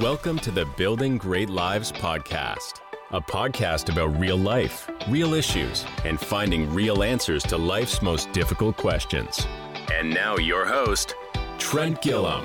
Welcome to the Building Great Lives podcast, a podcast about real life, real issues, and finding real answers to life's most difficult questions. And now, your host, Trent Gilliam.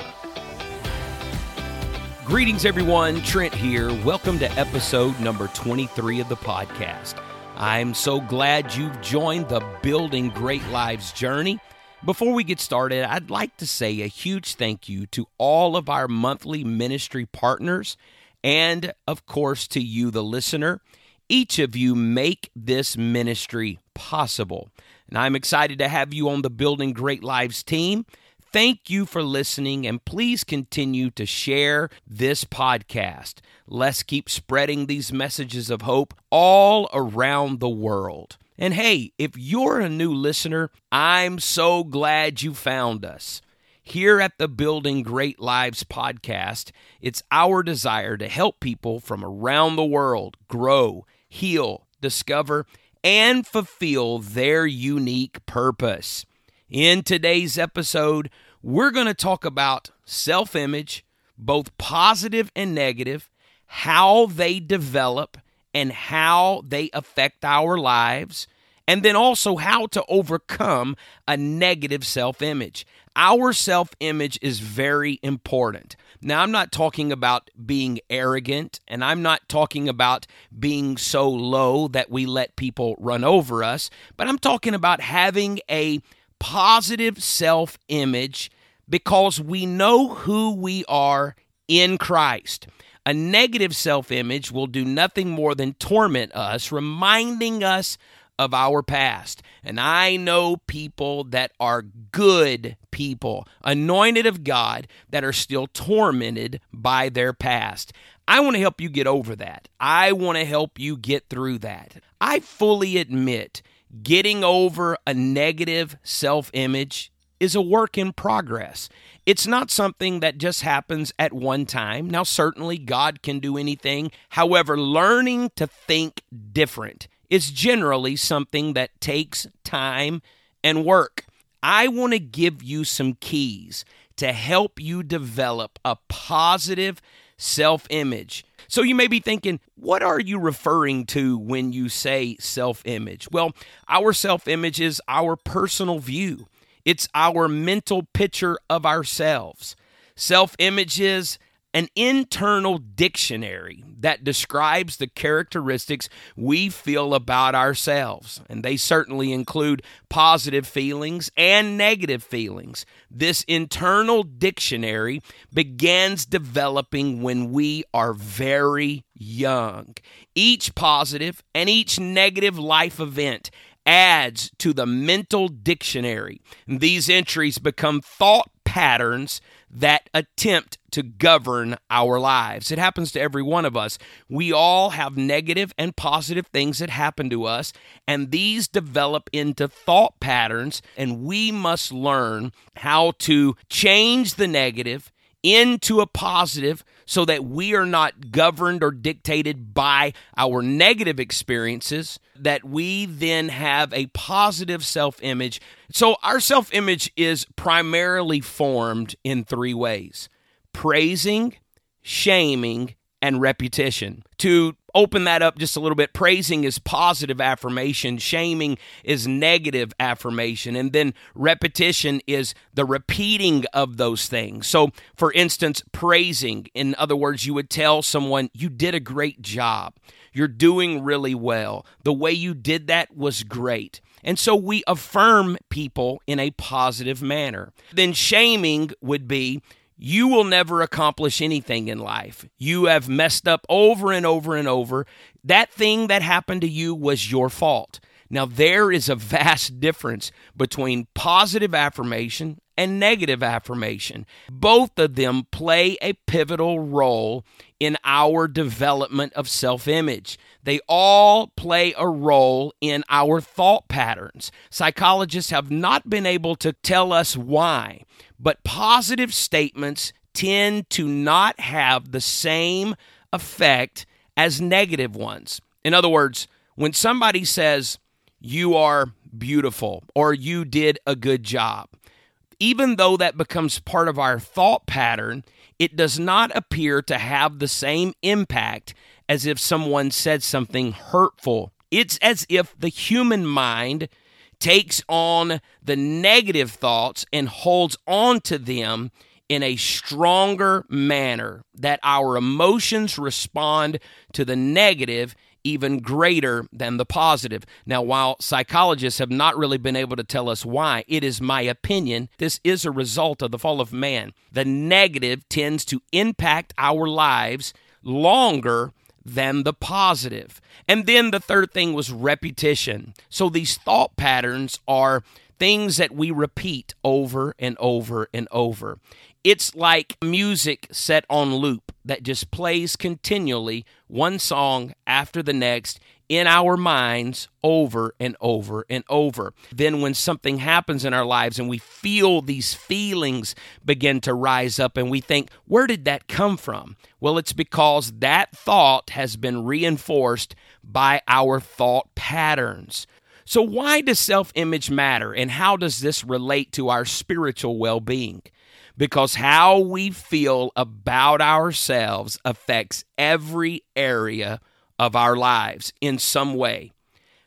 Greetings, everyone. Trent here. Welcome to episode number 23 of the podcast. I'm so glad you've joined the Building Great Lives journey. Before we get started, I'd like to say a huge thank you to all of our monthly ministry partners and, of course, to you, the listener. Each of you make this ministry possible. And I'm excited to have you on the Building Great Lives team. Thank you for listening, and please continue to share this podcast. Let's keep spreading these messages of hope all around the world. And hey, if you're a new listener, I'm so glad you found us. Here at the Building Great Lives podcast, it's our desire to help people from around the world grow, heal, discover, and fulfill their unique purpose. In today's episode, we're going to talk about self image, both positive and negative, how they develop, and how they affect our lives, and then also how to overcome a negative self image. Our self image is very important. Now, I'm not talking about being arrogant, and I'm not talking about being so low that we let people run over us, but I'm talking about having a positive self image because we know who we are in Christ. A negative self image will do nothing more than torment us, reminding us of our past. And I know people that are good people, anointed of God, that are still tormented by their past. I want to help you get over that. I want to help you get through that. I fully admit getting over a negative self image is a work in progress. It's not something that just happens at one time. Now, certainly, God can do anything. However, learning to think different is generally something that takes time and work. I want to give you some keys to help you develop a positive self image. So you may be thinking, what are you referring to when you say self image? Well, our self image is our personal view. It's our mental picture of ourselves. Self image is an internal dictionary that describes the characteristics we feel about ourselves. And they certainly include positive feelings and negative feelings. This internal dictionary begins developing when we are very young. Each positive and each negative life event adds to the mental dictionary. These entries become thought patterns that attempt to govern our lives. It happens to every one of us. We all have negative and positive things that happen to us, and these develop into thought patterns, and we must learn how to change the negative into a positive so that we are not governed or dictated by our negative experiences, that we then have a positive self image. So, our self image is primarily formed in three ways praising, shaming, and repetition. To open that up just a little bit, praising is positive affirmation, shaming is negative affirmation, and then repetition is the repeating of those things. So, for instance, praising, in other words, you would tell someone, You did a great job. You're doing really well. The way you did that was great. And so we affirm people in a positive manner. Then shaming would be you will never accomplish anything in life. You have messed up over and over and over. That thing that happened to you was your fault. Now, there is a vast difference between positive affirmation and negative affirmation. Both of them play a pivotal role in our development of self image. They all play a role in our thought patterns. Psychologists have not been able to tell us why, but positive statements tend to not have the same effect as negative ones. In other words, when somebody says, You are beautiful or you did a good job, even though that becomes part of our thought pattern, it does not appear to have the same impact as if someone said something hurtful. It's as if the human mind takes on the negative thoughts and holds on to them in a stronger manner, that our emotions respond to the negative even greater than the positive. Now, while psychologists have not really been able to tell us why, it is my opinion this is a result of the fall of man. The negative tends to impact our lives longer than the positive. And then the third thing was repetition. So these thought patterns are things that we repeat over and over and over. It's like music set on loop that just plays continually, one song after the next, in our minds over and over and over. Then, when something happens in our lives and we feel these feelings begin to rise up, and we think, where did that come from? Well, it's because that thought has been reinforced by our thought patterns. So, why does self image matter, and how does this relate to our spiritual well being? Because how we feel about ourselves affects every area of our lives in some way.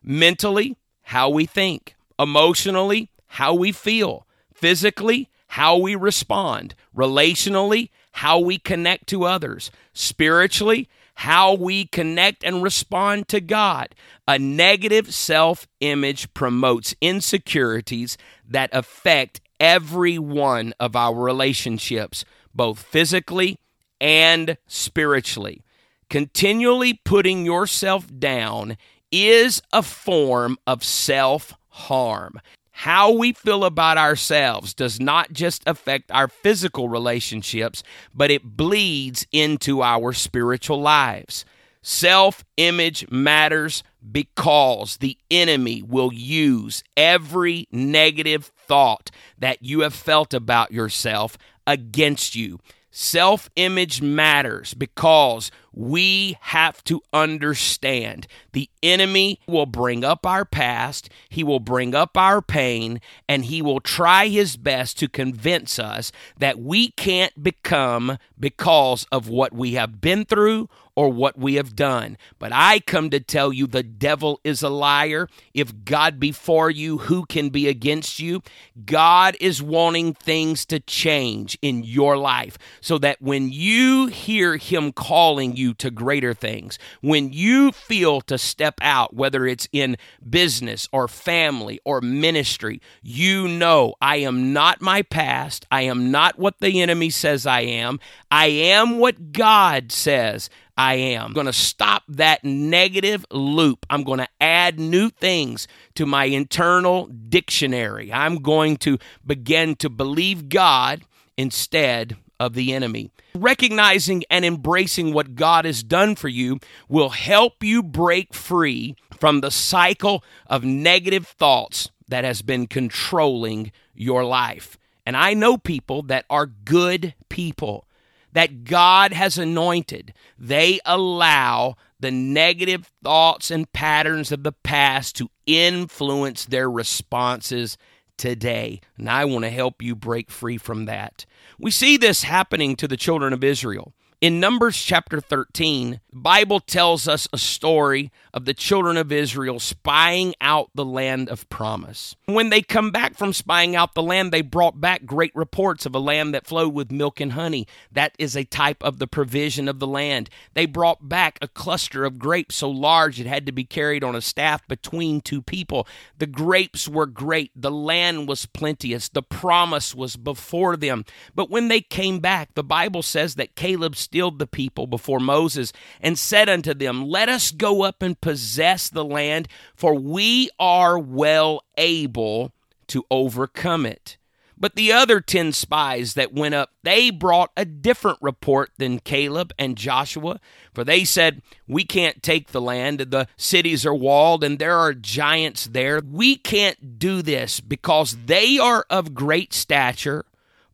Mentally, how we think, emotionally, how we feel, physically, how we respond, relationally, how we connect to others, spiritually, how we connect and respond to God. A negative self image promotes insecurities that affect every one of our relationships, both physically and spiritually. Continually putting yourself down is a form of self harm. How we feel about ourselves does not just affect our physical relationships, but it bleeds into our spiritual lives. Self image matters because the enemy will use every negative thought that you have felt about yourself against you. Self image matters because we have to understand the enemy will bring up our past, he will bring up our pain, and he will try his best to convince us that we can't become because of what we have been through or what we have done. But I come to tell you the devil is a liar. If God be for you, who can be against you? God is wanting things to change in your life so that when you hear him calling you to greater things, when you feel to step out, whether it's in business or family or ministry, you know I am not my past. I am not what the enemy says I am. I am what God says I am. I'm going to stop that negative loop. I'm going to add new things to my internal dictionary. I'm going to begin to believe God instead of the enemy. Recognizing and embracing what God has done for you will help you break free from the cycle of negative thoughts that has been controlling your life. And I know people that are good people that God has anointed, they allow the negative thoughts and patterns of the past to influence their responses today. And I want to help you break free from that. We see this happening to the children of Israel. In Numbers chapter 13, the Bible tells us a story of the children of Israel spying out the land of promise. When they come back from spying out the land, they brought back great reports of a land that flowed with milk and honey. That is a type of the provision of the land. They brought back a cluster of grapes so large it had to be carried on a staff between two people. The grapes were great, the land was plenteous, the promise was before them. But when they came back, the Bible says that Caleb stilled the people before Moses and said unto them, Let us go up and possess the land, for we are well able to overcome it. But the other 10 spies that went up, they brought a different report than Caleb and Joshua. For they said, We can't take the land. The cities are walled and there are giants there. We can't do this because they are of great stature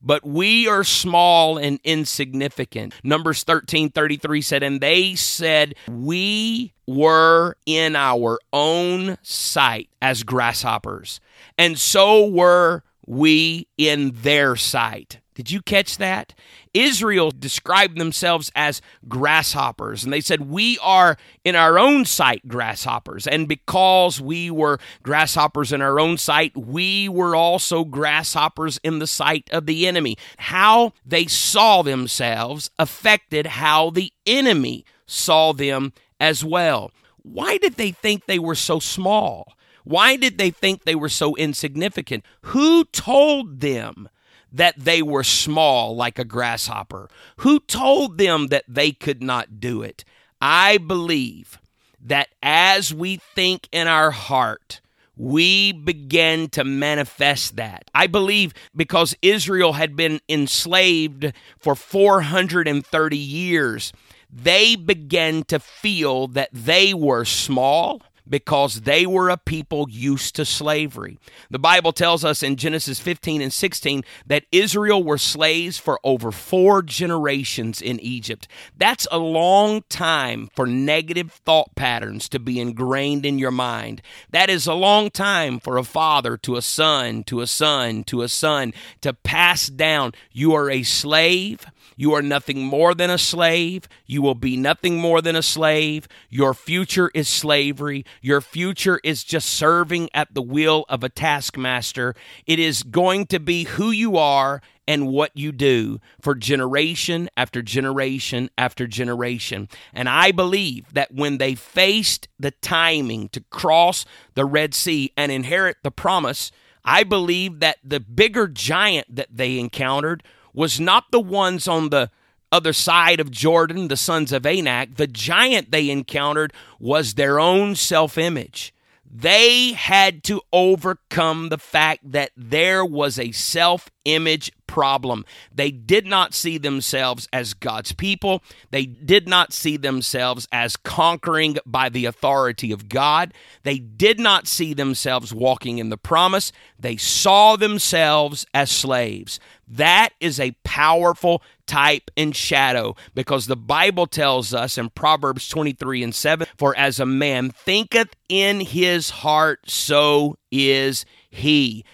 but we are small and insignificant. Numbers 13 33 said, And they said, We were in our own sight as grasshoppers, and so were we in their sight. Did you catch that? Israel described themselves as grasshoppers, and they said, We are in our own sight grasshoppers. And because we were grasshoppers in our own sight, we were also grasshoppers in the sight of the enemy. How they saw themselves affected how the enemy saw them as well. Why did they think they were so small? Why did they think they were so insignificant? Who told them? That they were small like a grasshopper? Who told them that they could not do it? I believe that as we think in our heart, we begin to manifest that. I believe because Israel had been enslaved for 430 years, they began to feel that they were small because they were a people used to slavery. The Bible tells us in Genesis 15 and 16 that Israel were slaves for over four generations in Egypt. That's a long time for negative thought patterns to be ingrained in your mind. That is a long time for a father to a son, to a son, to a son to pass down. You are a slave you are nothing more than a slave. You will be nothing more than a slave. Your future is slavery. Your future is just serving at the will of a taskmaster. It is going to be who you are and what you do for generation after generation after generation. And I believe that when they faced the timing to cross the Red Sea and inherit the promise, I believe that the bigger giant that they encountered was not the ones on the other side of Jordan, the sons of Anak. The giant they encountered was their own self image. They had to overcome the fact that there was a self image problem. They did not see themselves as God's people. They did not see themselves as conquering by the authority of God. They did not see themselves walking in the promise. They saw themselves as slaves. That is a powerful type and shadow because the Bible tells us in Proverbs 23 and 7 For as a man thinketh in his heart, so is he.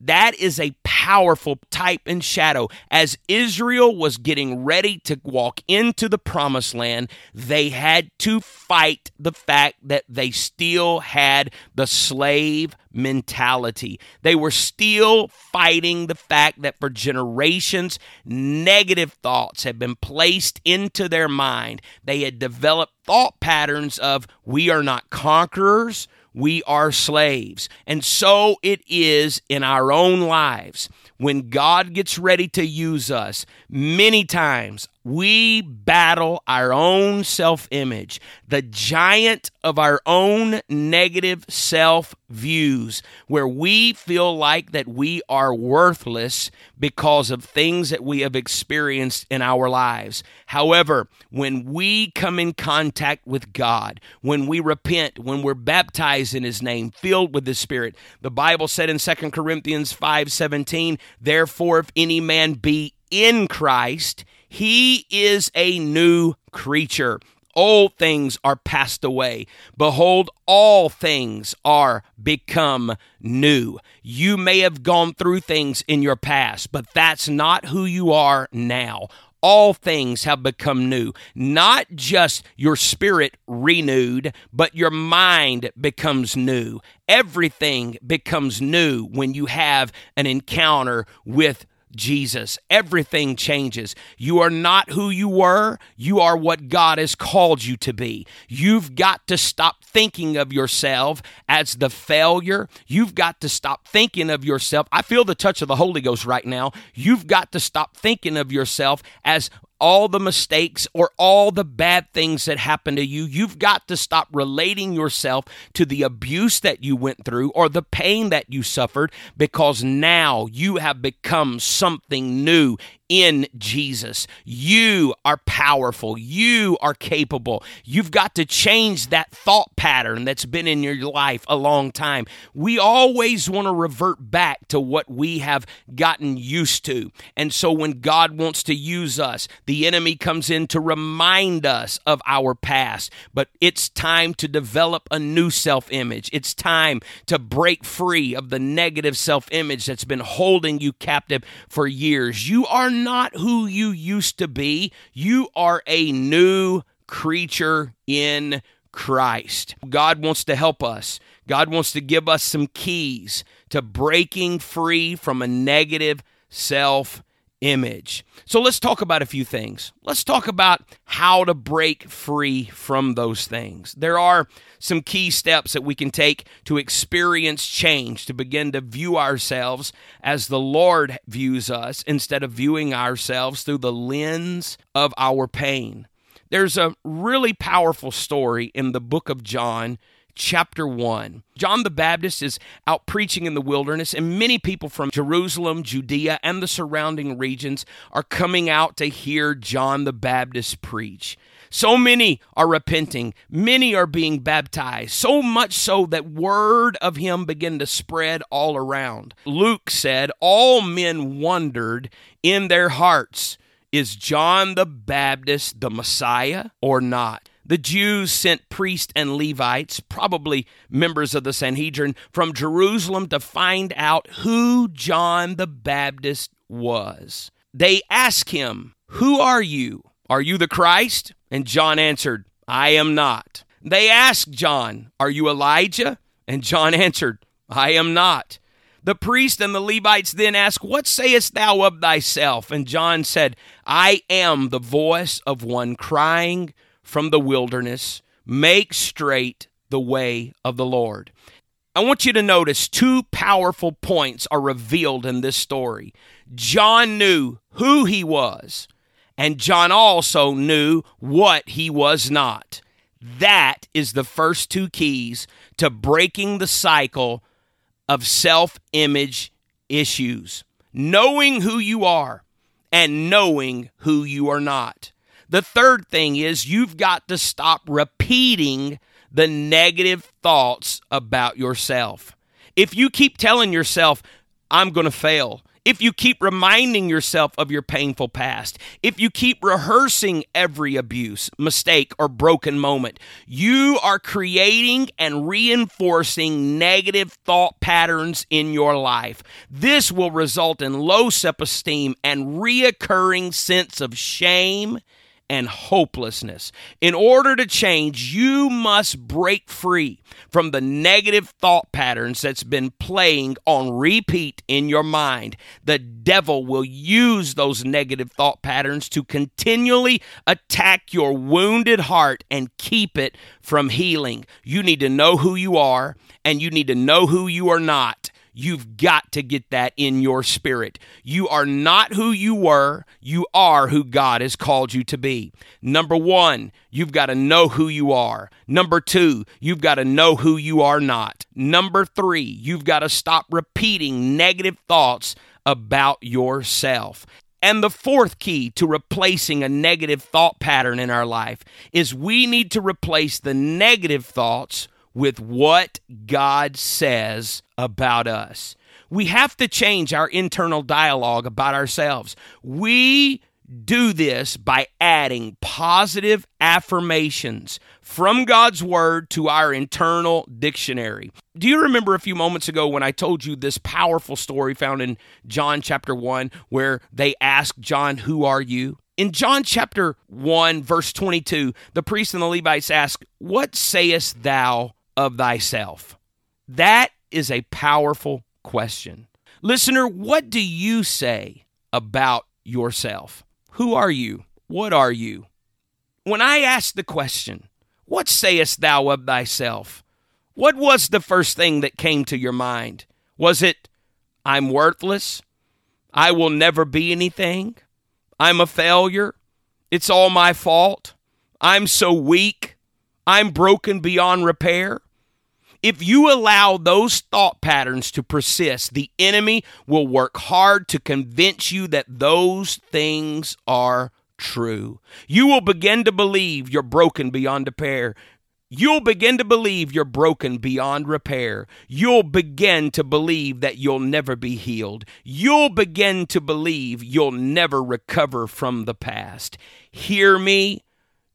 That is a powerful type and shadow. As Israel was getting ready to walk into the promised land, they had to fight the fact that they still had the slave mentality. They were still fighting the fact that for generations, negative thoughts had been placed into their mind. They had developed thought patterns of, we are not conquerors we are slaves. And so it is in our own lives. When God gets ready to use us, many times we battle our own self image, the giant of our own negative self views, where we feel like that we are worthless because of things that we have experienced in our lives. However, when we come in contact with God, when we repent, when we're baptized in His name, filled with the Spirit, the Bible said in 2 Corinthians 5 17, therefore, if any man be in Christ, he is a new creature. Old things are passed away. Behold, all things are become new. You may have gone through things in your past, but that's not who you are now. All things have become new. Not just your spirit renewed, but your mind becomes new. Everything becomes new when you have an encounter with Jesus. Everything changes. You are not who you were. You are what God has called you to be. You've got to stop thinking of yourself as the failure. You've got to stop thinking of yourself. I feel the touch of the Holy Ghost right now. You've got to stop thinking of yourself as all the mistakes or all the bad things that happened to you. You've got to stop relating yourself to the abuse that you went through or the pain that you suffered because now you have become something new in Jesus. You are powerful. You are capable. You've got to change that thought pattern that's been in your life a long time. We always want to revert back to what we have gotten used to. And so when God wants to use us, the enemy comes in to remind us of our past. But it's time to develop a new self image. It's time to break free of the negative self image that's been holding you captive for years. You are not who you used to be. You are a new creature in Christ. God wants to help us. God wants to give us some keys to breaking free from a negative self image. So let's talk about a few things. Let's talk about how to break free from those things. There are some key steps that we can take to experience change, to begin to view ourselves as the Lord views us instead of viewing ourselves through the lens of our pain. There's a really powerful story in the book of John chapter 1. John the Baptist is out preaching in the wilderness, and many people from Jerusalem, Judea, and the surrounding regions are coming out to hear John the Baptist preach. So many are repenting, many are being baptized, so much so that word of him began to spread all around. Luke said, All men wondered in their hearts, is John the Baptist the Messiah or not? The Jews sent priests and Levites, probably members of the Sanhedrin, from Jerusalem to find out who John the Baptist was. They asked him, Who are you? Are you the Christ? And John answered, I am not. They asked John, Are you Elijah? And John answered, I am not. The priest and the Levites then asked, What sayest thou of thyself? And John said, I am the voice of one crying from the wilderness, make straight the way of the Lord. I want you to notice two powerful points are revealed in this story. John knew who he was, and John also knew what he was not. That is the first two keys to breaking the cycle of self image issues. Knowing who you are and knowing who you are not. The third thing is you've got to stop repeating the negative thoughts about yourself. If you keep telling yourself, I'm going to fail, if you keep reminding yourself of your painful past, if you keep rehearsing every abuse, mistake, or broken moment, you are creating and reinforcing negative thought patterns in your life. This will result in low self esteem and reoccurring sense of shame and hopelessness. In order to change, you must break free from the negative thought patterns that's been playing on repeat in your mind. The devil will use those negative thought patterns to continually attack your wounded heart and keep it from healing. You need to know who you are and you need to know who you are not. You've got to get that in your spirit. You are not who you were, you are who God has called you to be. Number one, you've got to know who you are. Number two, you've got to know who you are not. Number three, you've got to stop repeating negative thoughts about yourself. And the fourth key to replacing a negative thought pattern in our life is we need to replace the negative thoughts with what God says about us. We have to change our internal dialogue about ourselves. We do this by adding positive affirmations from God's Word to our internal dictionary. Do you remember a few moments ago when I told you this powerful story found in John chapter 1 where they asked John, Who are you? In John chapter 1, verse 22, the priests and the Levites ask, What sayest thou of thyself? That is a powerful question. Listener, what do you say about yourself? Who are you? What are you? When I ask the question, What sayest thou of thyself? What was the first thing that came to your mind? Was it, I'm worthless? I will never be anything? I'm a failure? It's all my fault? I'm so weak? I'm broken beyond repair? If you allow those thought patterns to persist, the enemy will work hard to convince you that those things are true. You will begin to believe you're broken beyond repair. You'll begin to believe you're broken beyond repair. You'll begin to believe that you'll never be healed. You'll begin to believe you'll never recover from the past. Hear me.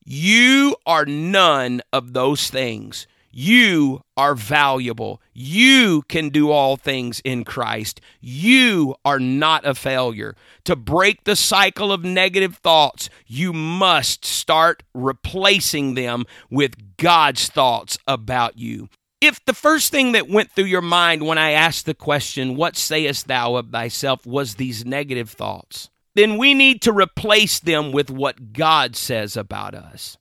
You are none of those things. You are valuable. You can do all things in Christ. You are not a failure. To break the cycle of negative thoughts, you must start replacing them with God's thoughts about you. If the first thing that went through your mind when I asked the question, What sayest thou of thyself, was these negative thoughts, then we need to replace them with what God says about us.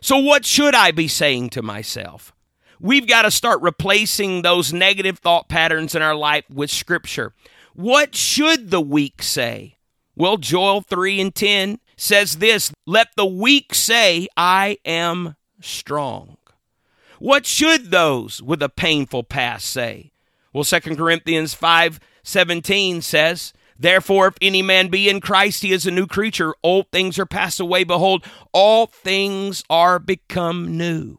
So, what should I be saying to myself? We've got to start replacing those negative thought patterns in our life with Scripture. What should the weak say? Well, Joel 3 and 10 says this Let the weak say, I am strong. What should those with a painful past say? Well, 2 Corinthians 5 17 says, Therefore, if any man be in Christ, he is a new creature. Old things are passed away. Behold, all things are become new.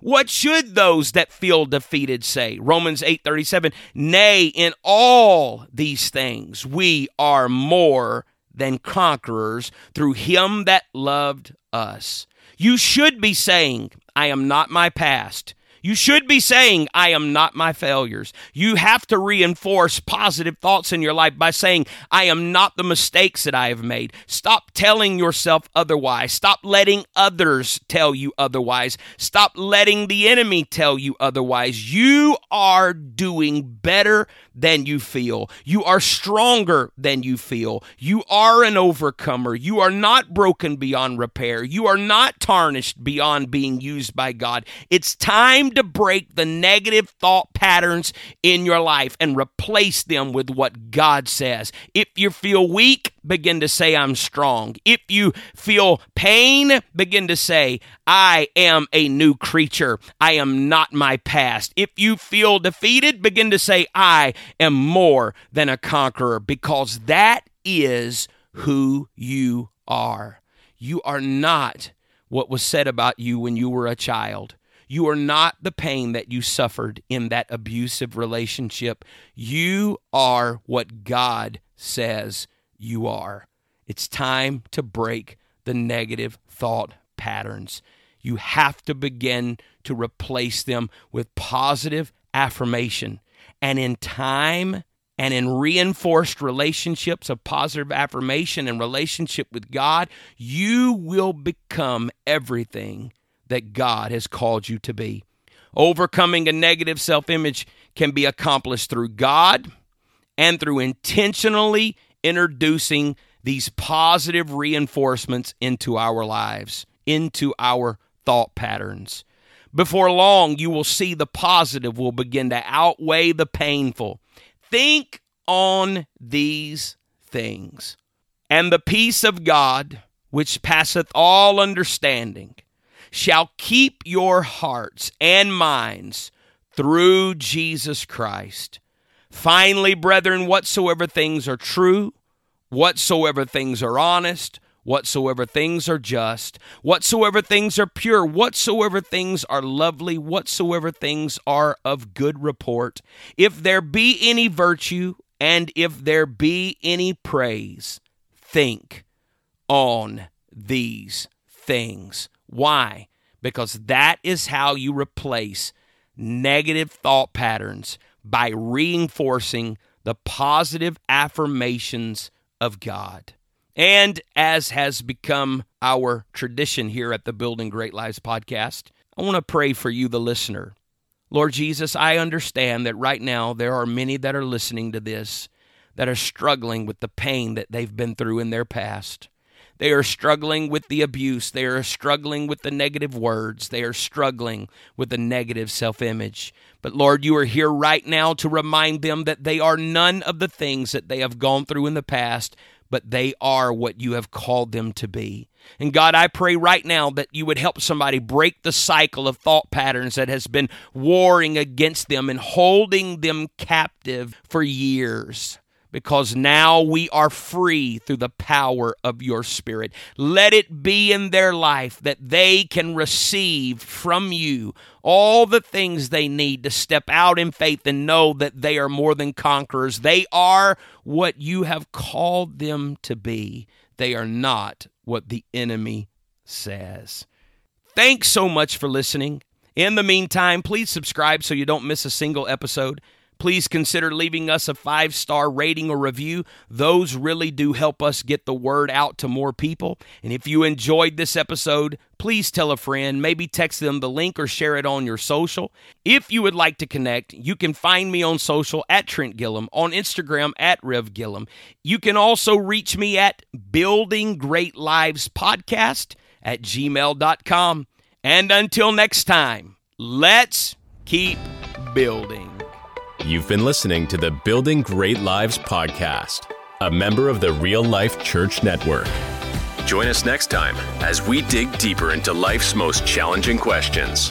What should those that feel defeated say? Romans 8:37, "Nay, in all these things we are more than conquerors through him that loved us." You should be saying, "I am not my past. You should be saying, I am not my failures. You have to reinforce positive thoughts in your life by saying, I am not the mistakes that I have made. Stop telling yourself otherwise. Stop letting others tell you otherwise. Stop letting the enemy tell you otherwise. You are doing better than you feel. You are stronger than you feel. You are an overcomer. You are not broken beyond repair. You are not tarnished beyond being used by God. It's time to break the negative thought patterns in your life and replace them with what God says. If you feel weak, begin to say, I'm strong. If you feel pain, begin to say, I am a new creature. I am not my past. If you feel defeated, begin to say, I am more than a conqueror because that is who you are. You are not what was said about you when you were a child. You are not the pain that you suffered in that abusive relationship. You are what God says you are. It's time to break the negative thought patterns. You have to begin to replace them with positive affirmation. And in time and in reinforced relationships of positive affirmation and relationship with God, you will become everything that God has called you to be. Overcoming a negative self image can be accomplished through God and through intentionally introducing these positive reinforcements into our lives, into our thought patterns. Before long, you will see the positive will begin to outweigh the painful. Think on these things, and the peace of God, which passeth all understanding, shall keep your hearts and minds through Jesus Christ. Finally, brethren, whatsoever things are true, whatsoever things are honest, whatsoever things are just, whatsoever things are pure, whatsoever things are lovely, whatsoever things are of good report, if there be any virtue and if there be any praise, think on these things. Why? Because that is how you replace negative thought patterns by reinforcing the positive affirmations of God. And as has become our tradition here at the Building Great Lives podcast, I want to pray for you, the listener. Lord Jesus, I understand that right now there are many that are listening to this that are struggling with the pain that they've been through in their past. They are struggling with the abuse. They are struggling with the negative words. They are struggling with the negative self image. But Lord, you are here right now to remind them that they are none of the things that they have gone through in the past, but they are what you have called them to be. And God, I pray right now that you would help somebody break the cycle of thought patterns that has been warring against them and holding them captive for years because now we are free through the power of your Spirit. Let it be in their life that they can receive from you all the things they need to step out in faith and know that they are more than conquerors. They are what you have called them to be, they are not what the enemy says. Thanks so much for listening. In the meantime, please subscribe so you don't miss a single episode. Please consider leaving us a five star rating or review. Those really do help us get the word out to more people. And if you enjoyed this episode, please tell a friend, maybe text them the link or share it on your social. If you would like to connect, you can find me on social at Trent Gilliam, on Instagram at Rev Gilliam. You can also reach me at Building Great Lives Podcast at gmail.com. And until next time, let's keep building. You've been listening to the Building Great Lives podcast, a member of the Real Life Church Network. Join us next time as we dig deeper into life's most challenging questions.